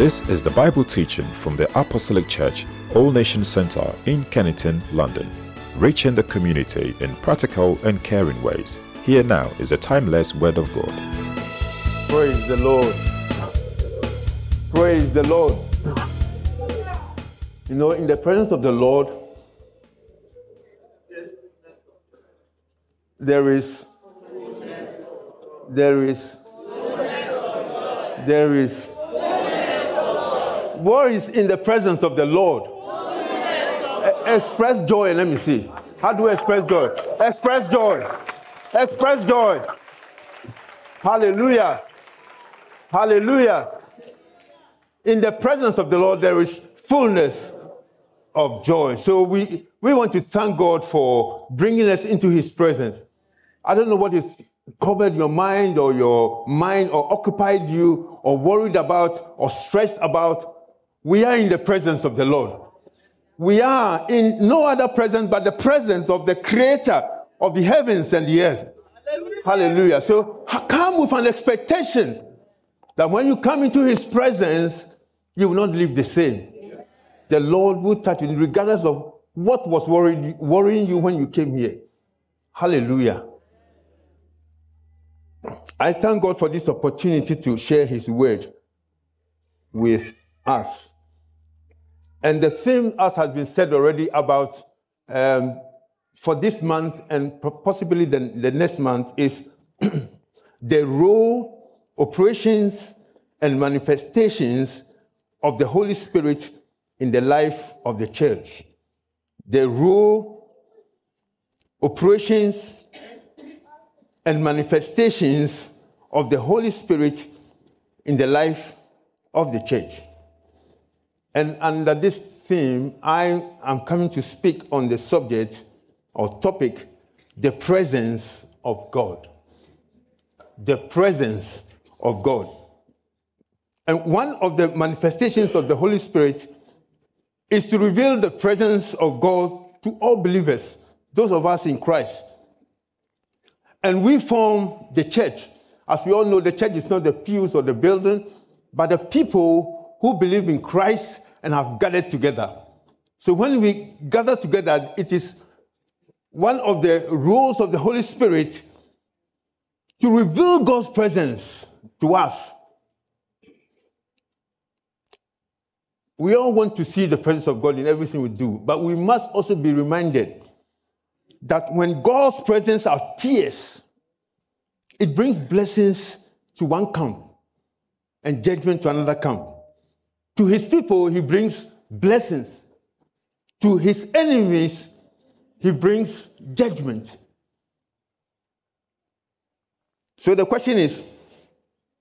This is the Bible teaching from the Apostolic Church, All Nation Center in Kennington, London, reaching the community in practical and caring ways. Here now is a timeless Word of God. Praise the Lord. Praise the Lord. You know, in the presence of the Lord, there is, there is, there is, what is in the presence of the Lord? Express joy, let me see. How do I express joy? Express joy. Express joy. Hallelujah. Hallelujah. In the presence of the Lord, there is fullness of joy. So we, we want to thank God for bringing us into his presence. I don't know what has covered your mind or your mind or occupied you or worried about or stressed about. We are in the presence of the Lord. We are in no other presence but the presence of the creator of the heavens and the earth. Hallelujah. So come with an expectation that when you come into his presence, you will not live the same. The Lord will touch you regardless of what was worried, worrying you when you came here. Hallelujah. I thank God for this opportunity to share his word with us. And the theme, as has been said already, about um, for this month and possibly the, the next month is the role, operations, and manifestations of the Holy Spirit in the life of the church. The role, operations, and manifestations of the Holy Spirit in the life of the church. And under this theme, I am coming to speak on the subject or topic the presence of God. The presence of God. And one of the manifestations of the Holy Spirit is to reveal the presence of God to all believers, those of us in Christ. And we form the church. As we all know, the church is not the pews or the building, but the people who believe in Christ and have gathered together. So when we gather together, it is one of the roles of the Holy Spirit to reveal God's presence to us. We all want to see the presence of God in everything we do, but we must also be reminded that when God's presence appears, it brings blessings to one camp and judgment to another camp. To his people, he brings blessings. To his enemies, he brings judgment. So the question is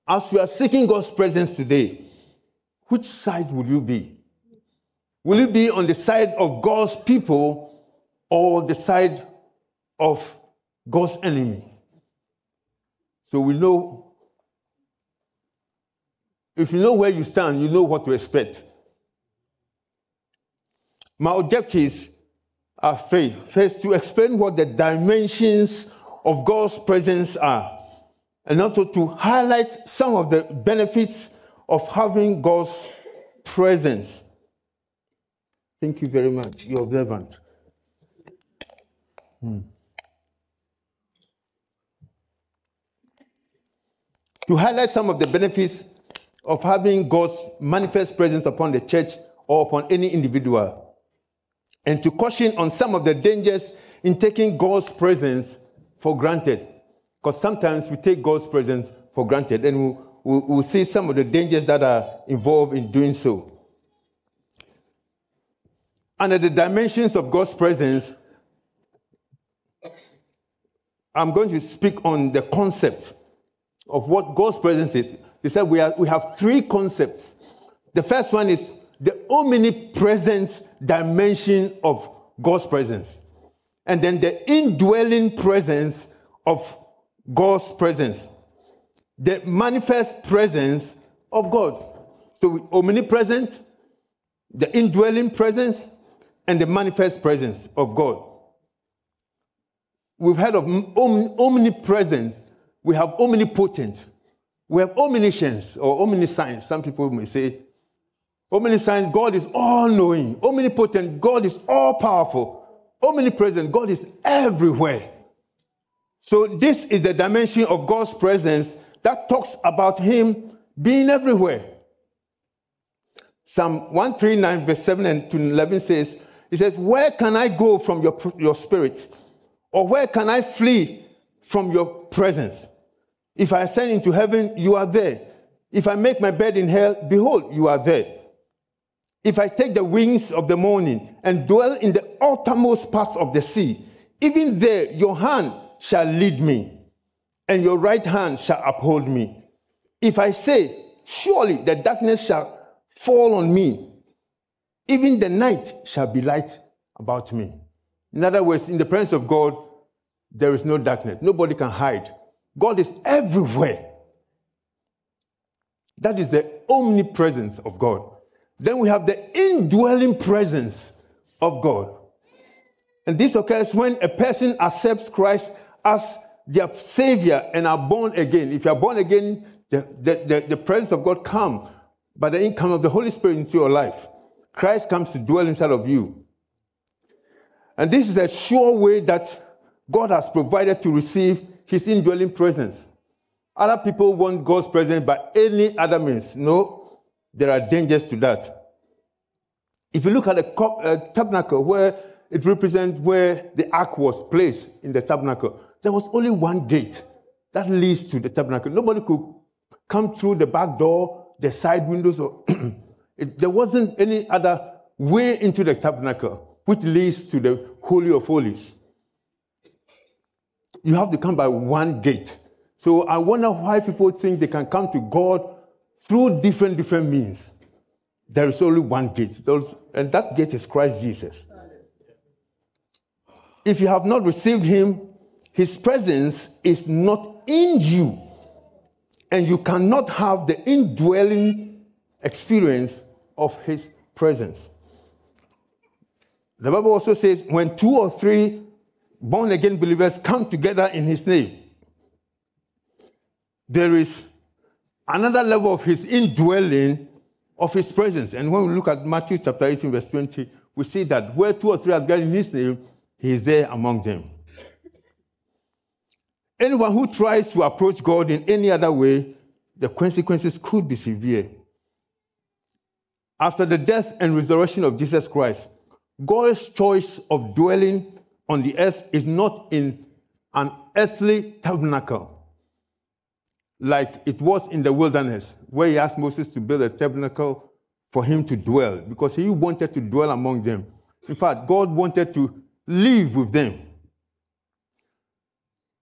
as we are seeking God's presence today, which side will you be? Will you be on the side of God's people or the side of God's enemy? So we know, if you know where you stand, you know what to expect. My objectives are three. First, to explain what the dimensions of God's presence are, and also to highlight some of the benefits of having God's presence. Thank you very much. You're observant. Hmm. To highlight some of the benefits of having God's manifest presence upon the church or upon any individual, and to caution on some of the dangers in taking God's presence for granted. Because sometimes we take God's presence for granted, and we'll, we'll, we'll see some of the dangers that are involved in doing so. Under the dimensions of God's presence, I'm going to speak on the concept of what God's presence is. They said we, are, we have three concepts. The first one is the omnipresent dimension of God's presence, and then the indwelling presence of God's presence, the manifest presence of God. So, omnipresent, the indwelling presence, and the manifest presence of God. We've heard of om- omnipresence, we have omnipotent, we have omniscience or omniscience, some people may say, Omniscience, God is all knowing. Omnipotent, God is all powerful. Omnipresent, God is everywhere. So, this is the dimension of God's presence that talks about Him being everywhere. Psalm 139, verse 7 and to 11 says, He says, Where can I go from your, your spirit? Or where can I flee from your presence? If I ascend into heaven, you are there. If I make my bed in hell, behold, you are there. If I take the wings of the morning and dwell in the uttermost parts of the sea, even there your hand shall lead me, and your right hand shall uphold me. If I say, Surely the darkness shall fall on me, even the night shall be light about me. In other words, in the presence of God, there is no darkness. Nobody can hide. God is everywhere. That is the omnipresence of God. Then we have the indwelling presence of God. And this occurs when a person accepts Christ as their Savior and are born again. If you are born again, the, the, the, the presence of God comes by the income of the Holy Spirit into your life. Christ comes to dwell inside of you. And this is a sure way that God has provided to receive his indwelling presence. Other people want God's presence by any other means. No, there are dangers to that. If you look at the uh, tabernacle where it represents where the ark was placed in the tabernacle, there was only one gate that leads to the tabernacle. Nobody could come through the back door, the side windows, or it, there wasn't any other way into the tabernacle, which leads to the Holy of Holies you have to come by one gate. So I wonder why people think they can come to God through different different means. There is only one gate, and that gate is Christ Jesus. If you have not received Him, His presence is not in you, and you cannot have the indwelling experience of His presence. The Bible also says, when two or three born again believers come together in his name, there is another level of his indwelling of his presence. And when we look at Matthew chapter 18, verse 20, we see that where two or three are gathered in his name, he is there among them. Anyone who tries to approach God in any other way, the consequences could be severe. After the death and resurrection of Jesus Christ, God's choice of dwelling on the earth is not in an earthly tabernacle like it was in the wilderness, where he asked Moses to build a tabernacle for him to dwell, because he wanted to dwell among them. In fact, God wanted to live with them.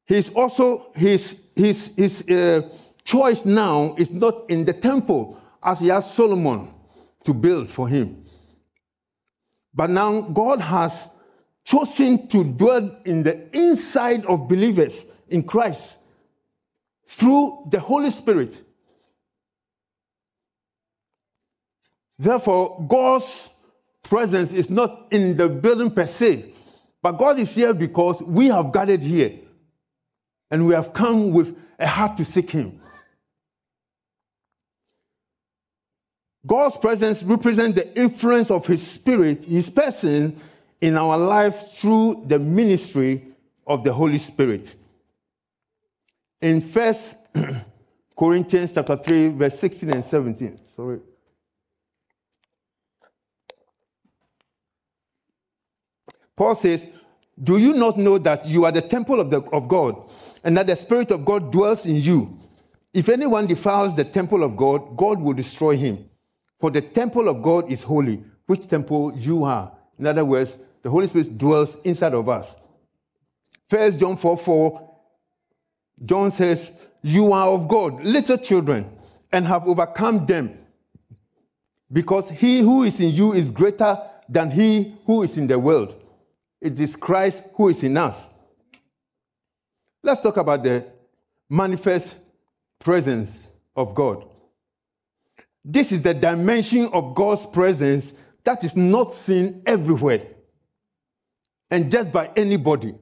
He's also, his, his, his uh, choice now is not in the temple, as he asked Solomon to build for him. But now God has chosen to dwell in the inside of believers in Christ through the Holy Spirit. Therefore, God's presence is not in the building per se, but God is here because we have gathered here and we have come with a heart to seek Him. God's presence represents the influence of His Spirit, His person, in our life through the ministry of the Holy Spirit. In First Corinthians chapter 3, verse 16 and 17. Sorry. Paul says, Do you not know that you are the temple of, the, of God, and that the Spirit of God dwells in you? If anyone defiles the temple of God, God will destroy him. For the temple of God is holy, which temple you are. In other words, the Holy Spirit dwells inside of us. First John 4 4, John says, You are of God, little children, and have overcome them, because he who is in you is greater than he who is in the world. It is Christ who is in us. Let's talk about the manifest presence of God. This is the dimension of God's presence that is not seen everywhere and just by anybody.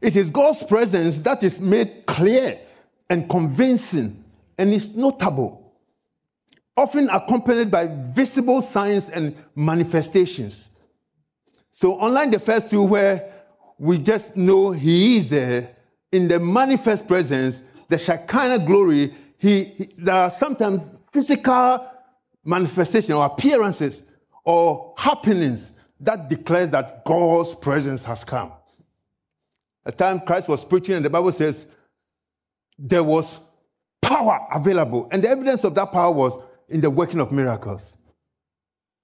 It is God's presence that is made clear and convincing and is notable. often accompanied by visible signs and manifestations. So, unlike the first two, where we just know He is there in the manifest presence, the Shekinah glory, he, he there are sometimes physical manifestation or appearances or happenings that declares that God's presence has come. A time Christ was preaching, and the Bible says there was power available, and the evidence of that power was in the working of miracles.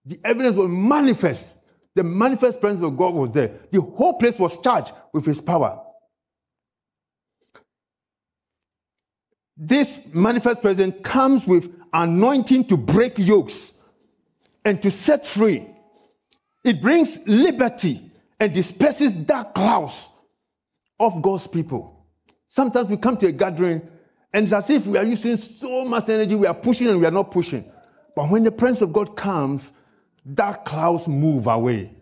The evidence was manifest. The manifest presence of God was there. The whole place was charged with his power. This manifest presence comes with anointing to break yokes and to set free. It brings liberty and disperses dark clouds of God's people. Sometimes we come to a gathering and it's as if we are using so much energy, we are pushing and we are not pushing. But when the presence of God comes, dark clouds move away.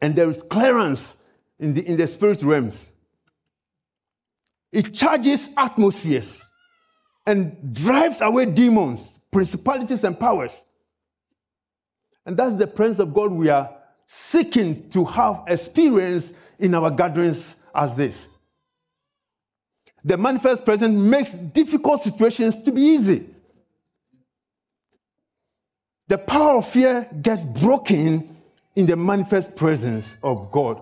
And there is clearance in the, in the spirit realms. It charges atmospheres and drives away demons, principalities, and powers. And that's the presence of God we are seeking to have experience in our gatherings as this. The manifest presence makes difficult situations to be easy. The power of fear gets broken in the manifest presence of God.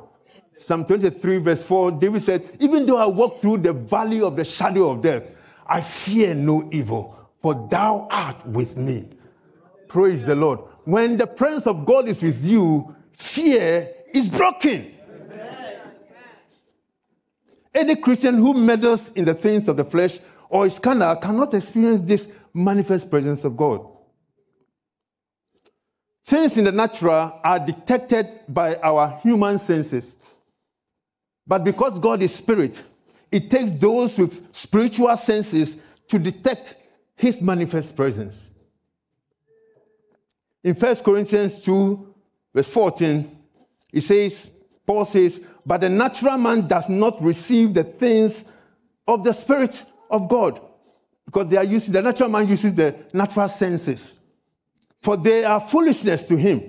Psalm 23, verse 4, David said, Even though I walk through the valley of the shadow of death, I fear no evil, for thou art with me. Praise the Lord. When the presence of God is with you, fear is broken. Any Christian who meddles in the things of the flesh or is carnal cannot experience this manifest presence of God. Things in the natural are detected by our human senses. But because God is spirit, it takes those with spiritual senses to detect his manifest presence. In 1 Corinthians 2, verse 14, it says, Paul says, but the natural man does not receive the things of the Spirit of God because they are using, the natural man uses the natural senses. For they are foolishness to him,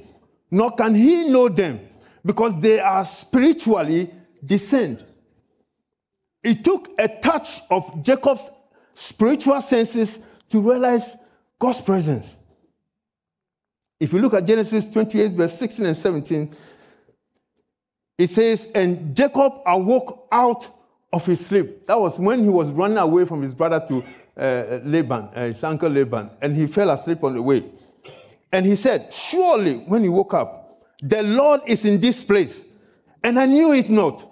nor can he know them because they are spiritually discerned. It took a touch of Jacob's spiritual senses to realize God's presence. If you look at Genesis 28, verse 16 and 17, it says, And Jacob awoke out of his sleep. That was when he was running away from his brother to uh, Laban, uh, his uncle Laban, and he fell asleep on the way. And he said, Surely, when he woke up, the Lord is in this place, and I knew it not.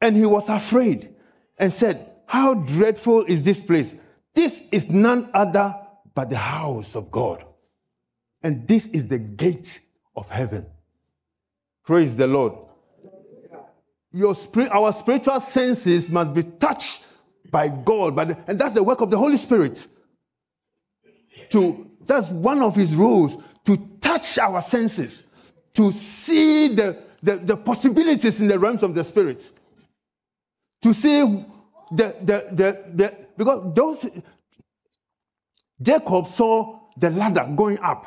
And he was afraid and said, How dreadful is this place? This is none other but the house of God. And this is the gate of heaven. Praise the Lord your spirit, our spiritual senses must be touched by God, by the, and that's the work of the Holy Spirit. To that's one of His rules to touch our senses, to see the, the, the possibilities in the realms of the Spirit, to see the the the, the because those Jacob saw the ladder going up,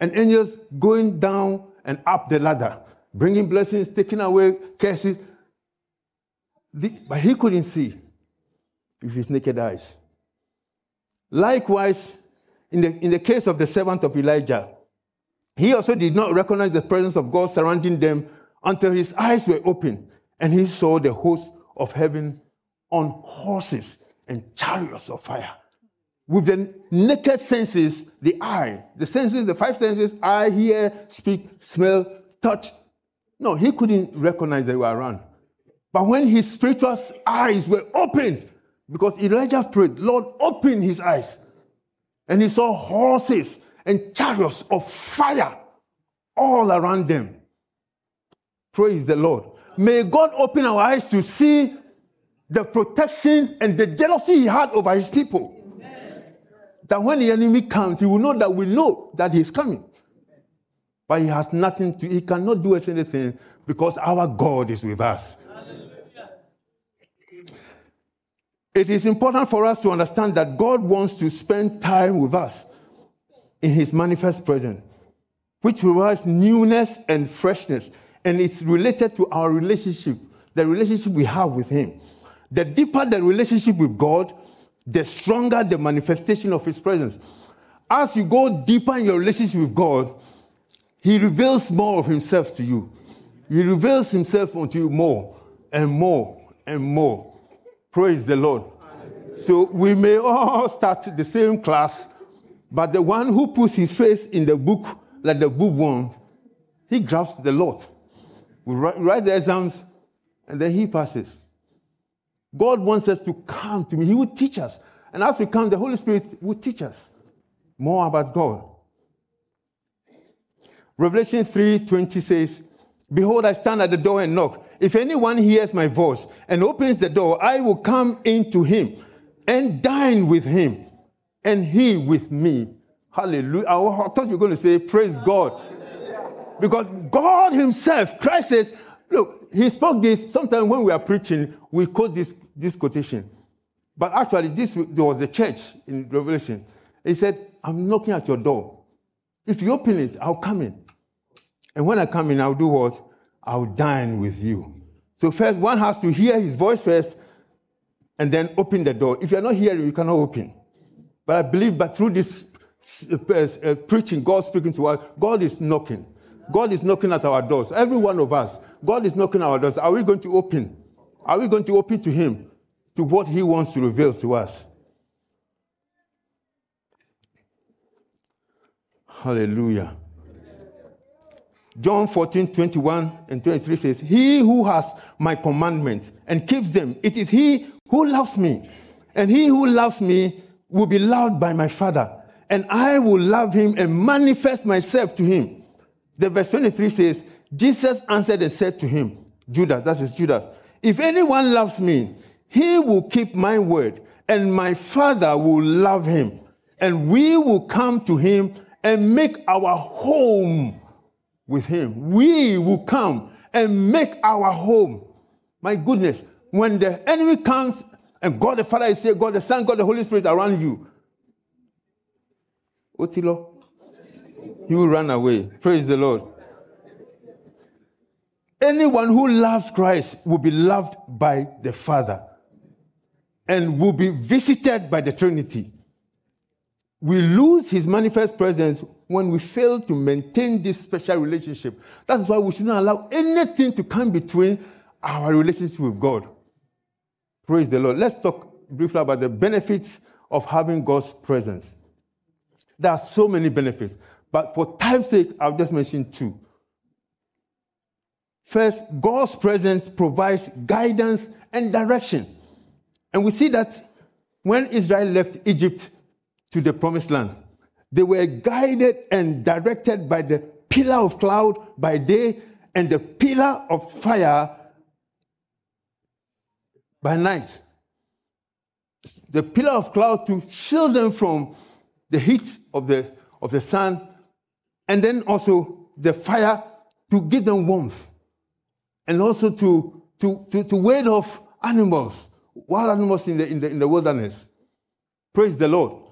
and angels going down and up the ladder, bringing blessings, taking away curses. The, but he couldn't see with his naked eyes. Likewise, in the, in the case of the servant of Elijah, he also did not recognize the presence of God surrounding them until his eyes were open and he saw the host of heaven on horses and chariots of fire. With the naked senses, the eye, the senses, the five senses, eye, hear, speak, smell, touch. No, he couldn't recognize they were around. But when his spiritual eyes were opened, because Elijah prayed, Lord, open his eyes. And he saw horses and chariots of fire all around them. Praise the Lord. May God open our eyes to see the protection and the jealousy he had over his people. Amen. That when the enemy comes, he will know that we know that he's coming. But he has nothing to, he cannot do us anything because our God is with us. It is important for us to understand that God wants to spend time with us in his manifest presence, which provides newness and freshness. And it's related to our relationship, the relationship we have with him. The deeper the relationship with God, the stronger the manifestation of his presence. As you go deeper in your relationship with God, he reveals more of himself to you. He reveals himself unto you more and more and more. Praise the Lord. So we may all start the same class, but the one who puts his face in the book like the bookworm, he grabs the lot. We write, the exams and then he passes. God wants us to come to me. He will teach us. And as we come, the Holy Spirit will teach us more about God. Revelation 3:20 says, Behold, I stand at the door and knock. If anyone hears my voice and opens the door, I will come into him and dine with him, and he with me. Hallelujah. I thought you were going to say, Praise God. Because God Himself, Christ says, Look, He spoke this. Sometimes when we are preaching, we quote this, this quotation. But actually, this there was a church in Revelation. He said, I'm knocking at your door. If you open it, I'll come in. And when I come in, I'll do what? I'll dine with you. So first, one has to hear his voice first and then open the door. If you're not hearing, you cannot open. But I believe that through this uh, uh, preaching, God speaking to us, God is knocking. God is knocking at our doors. Every one of us, God is knocking at our doors. Are we going to open? Are we going to open to Him, to what He wants to reveal to us? Hallelujah. John 14, 21 and 23 says, He who has my commandments and keeps them, it is he who loves me. And he who loves me will be loved by my Father. And I will love him and manifest myself to him. The verse 23 says, Jesus answered and said to him, Judas, that is Judas, if anyone loves me, he will keep my word, and my Father will love him. And we will come to him and make our home with him. We will come and make our home. My goodness, when the enemy comes and God the Father is here, God the Son, God the Holy Spirit around you, Otilo, he will run away. Praise the Lord. Anyone who loves Christ will be loved by the Father and will be visited by the Trinity. We lose his manifest presence when we fail to maintain this special relationship. That's why we should not allow anything to come between our relationship with God. Praise the Lord. Let's talk briefly about the benefits of having God's presence. There are so many benefits, but for time's sake, I'll just mention two. First, God's presence provides guidance and direction. And we see that when Israel left Egypt to the promised land, they were guided and directed by the pillar of cloud by day and the pillar of fire by night. The pillar of cloud to shield them from the heat of the, of the sun, and then also the fire to give them warmth, and also to, to, to, to ward off animals, wild animals in the, in, the, in the wilderness. Praise the Lord.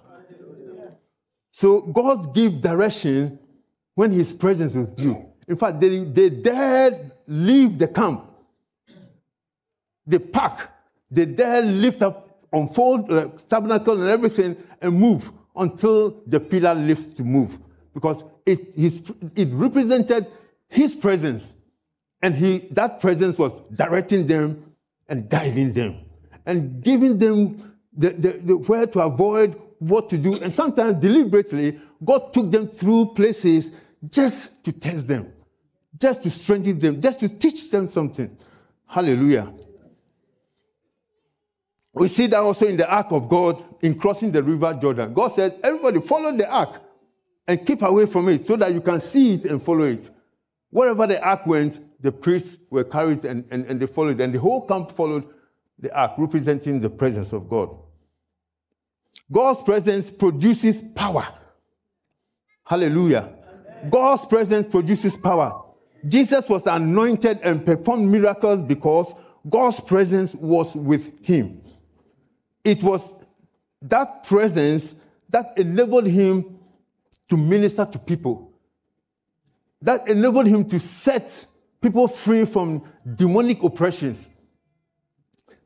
So God gives direction when His presence with due. In fact, they, they dared leave the camp. They pack. They dare lift up, unfold the tabernacle and everything and move until the pillar lifts to move. Because it, his, it represented His presence. And he, that presence was directing them and guiding them and giving them the, the, the where to avoid what to do. And sometimes deliberately, God took them through places just to test them, just to strengthen them, just to teach them something. Hallelujah. We see that also in the ark of God in crossing the river Jordan. God said, Everybody follow the ark and keep away from it so that you can see it and follow it. Wherever the ark went, the priests were carried and, and, and they followed, and the whole camp followed the ark, representing the presence of God. God's presence produces power. Hallelujah. God's presence produces power. Jesus was anointed and performed miracles because God's presence was with him. It was that presence that enabled him to minister to people. That enabled him to set people free from demonic oppressions.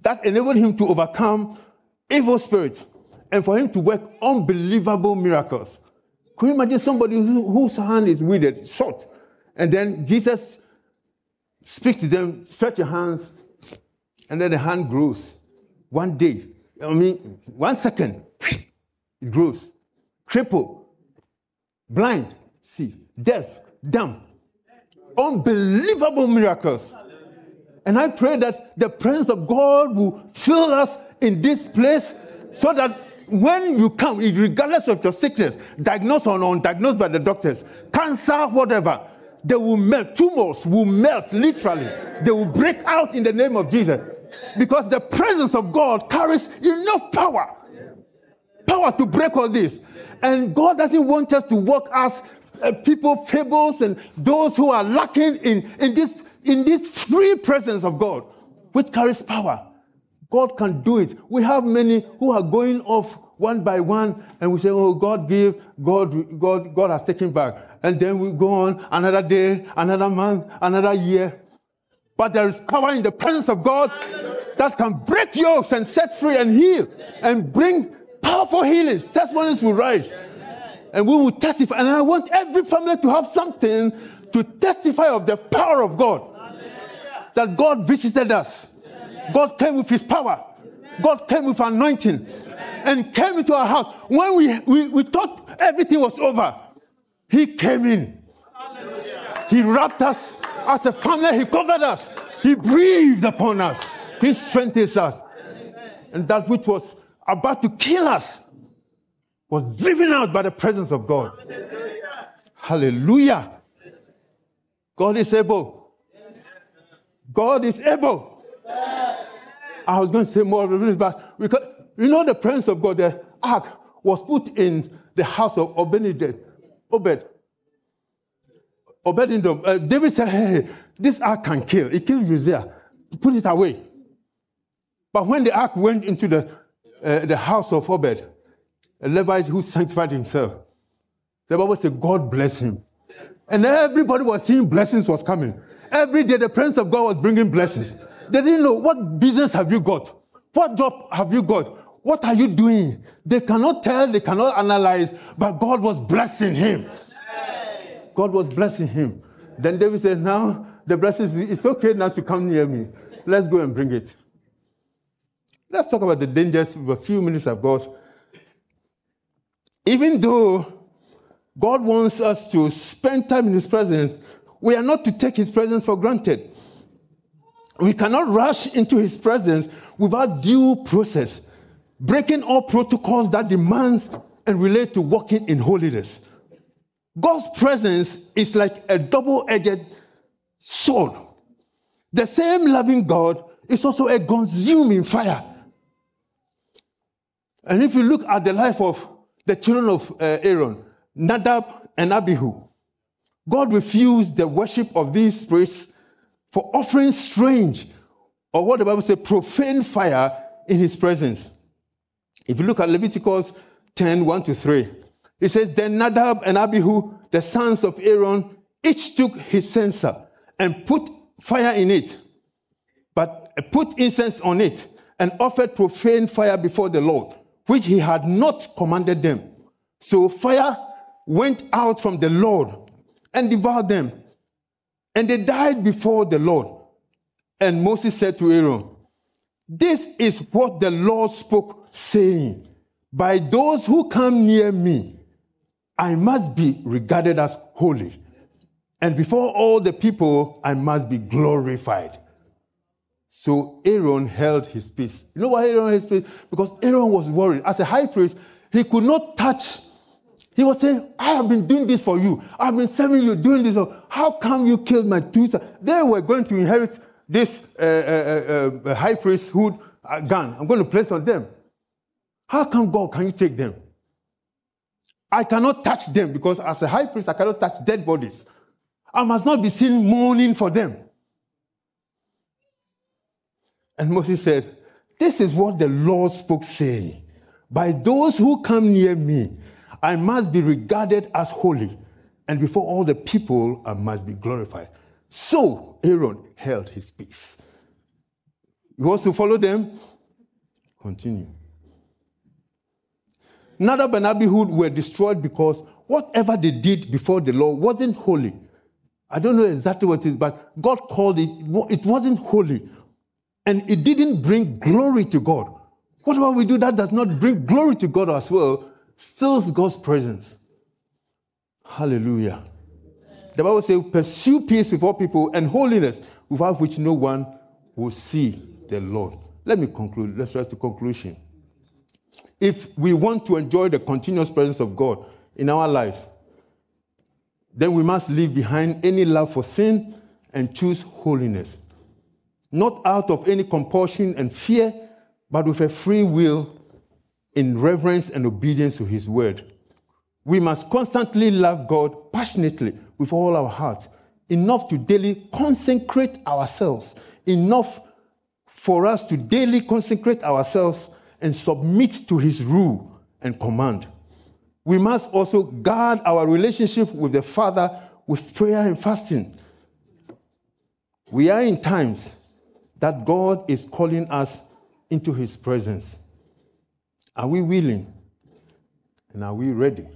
That enabled him to overcome evil spirits and for him to work unbelievable miracles. Can you imagine somebody whose hand is withered, short, and then Jesus speaks to them, stretch your hands, and then the hand grows. One day, I mean, one second, it grows. Cripple, blind, see, deaf, dumb. Unbelievable miracles. And I pray that the presence of God will fill us in this place so that when you come, regardless of your sickness, diagnosed or undiagnosed by the doctors, cancer, whatever, they will melt. Tumors will melt, literally. They will break out in the name of Jesus. Because the presence of God carries enough power. Power to break all this. And God doesn't want us to walk as uh, people, fables, and those who are lacking in, in, this, in this free presence of God, which carries power. God can do it. We have many who are going off one by one, and we say, Oh, God give, God, God, God has taken back. And then we go on another day, another month, another year. But there is power in the presence of God that can break yokes and set free and heal and bring powerful healings. Testimonies will rise. And we will testify. And I want every family to have something to testify of the power of God. That God visited us God came with his power. God came with anointing and came into our house. When we, we, we thought everything was over, he came in. He wrapped us as a family, he covered us, he breathed upon us, he strengthened us. And that which was about to kill us was driven out by the presence of God. Hallelujah. God is able. God is able. I was going to say more of this, but because you know the presence of God, the ark was put in the house of Obed. Obed. Obed uh, David said, Hey, this ark can kill. It killed Uzziah. Put it away. But when the ark went into the, uh, the house of Obed, a Levite who sanctified himself, the Bible said, God bless him. And everybody was seeing blessings was coming. Every day the presence of God was bringing blessings. They didn't know what business have you got? What job have you got? What are you doing? They cannot tell, they cannot analyze, but God was blessing him. God was blessing him. Then David said, Now the blessings, it's okay now to come near me. Let's go and bring it. Let's talk about the dangers with a few minutes I've got. Even though God wants us to spend time in His presence, we are not to take His presence for granted. We cannot rush into his presence without due process, breaking all protocols that demands and relate to walking in holiness. God's presence is like a double-edged sword. The same loving God is also a consuming fire. And if you look at the life of the children of uh, Aaron, Nadab and Abihu, God refused the worship of these priests for offering strange, or what the Bible says, profane fire in his presence. If you look at Leviticus 10 1 to 3, it says, Then Nadab and Abihu, the sons of Aaron, each took his censer and put fire in it, but put incense on it, and offered profane fire before the Lord, which he had not commanded them. So fire went out from the Lord and devoured them. And they died before the Lord. And Moses said to Aaron, This is what the Lord spoke, saying, By those who come near me, I must be regarded as holy. And before all the people, I must be glorified. So Aaron held his peace. You know why Aaron held his peace? Because Aaron was worried. As a high priest, he could not touch he was saying, I have been doing this for you. I've been serving you, doing this. How come you killed my two sons? They were going to inherit this uh, uh, uh, high priesthood uh, gun. I'm going to place on them. How come God can you take them? I cannot touch them because as a high priest, I cannot touch dead bodies. I must not be seen mourning for them. And Moses said, This is what the Lord spoke, saying, By those who come near me, I must be regarded as holy, and before all the people, I must be glorified. So Aaron held his peace. You want to follow them? Continue. Nadab and Abihu were destroyed because whatever they did before the law wasn't holy. I don't know exactly what it is, but God called it, it wasn't holy. And it didn't bring glory to God. Whatever we do that does not bring glory to God as well, steals God's presence. Hallelujah. The Bible says, pursue peace with all people and holiness, without which no one will see the Lord. Let me conclude. Let's rise to conclusion. If we want to enjoy the continuous presence of God in our lives, then we must leave behind any love for sin and choose holiness. Not out of any compulsion and fear, but with a free will in reverence and obedience to His word. We must constantly love God passionately with all our heart, enough to daily consecrate ourselves, enough for us to daily consecrate ourselves and submit to His rule and command. We must also guard our relationship with the Father with prayer and fasting. We are in times that God is calling us into His presence. Are we willing? And are we ready?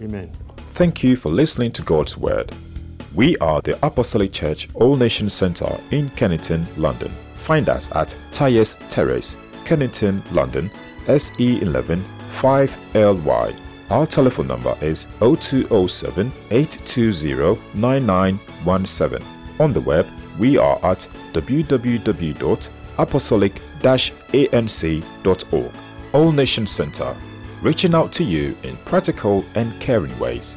Amen. Thank you for listening to God's Word. We are the Apostolic Church All Nations Centre in Kennington, London. Find us at Tyers Terrace, Kennington, London, SE11 5LY. Our telephone number is 0207 820 9917. On the web, we are at www.apostolic-anc.org. All Nation Center, reaching out to you in practical and caring ways.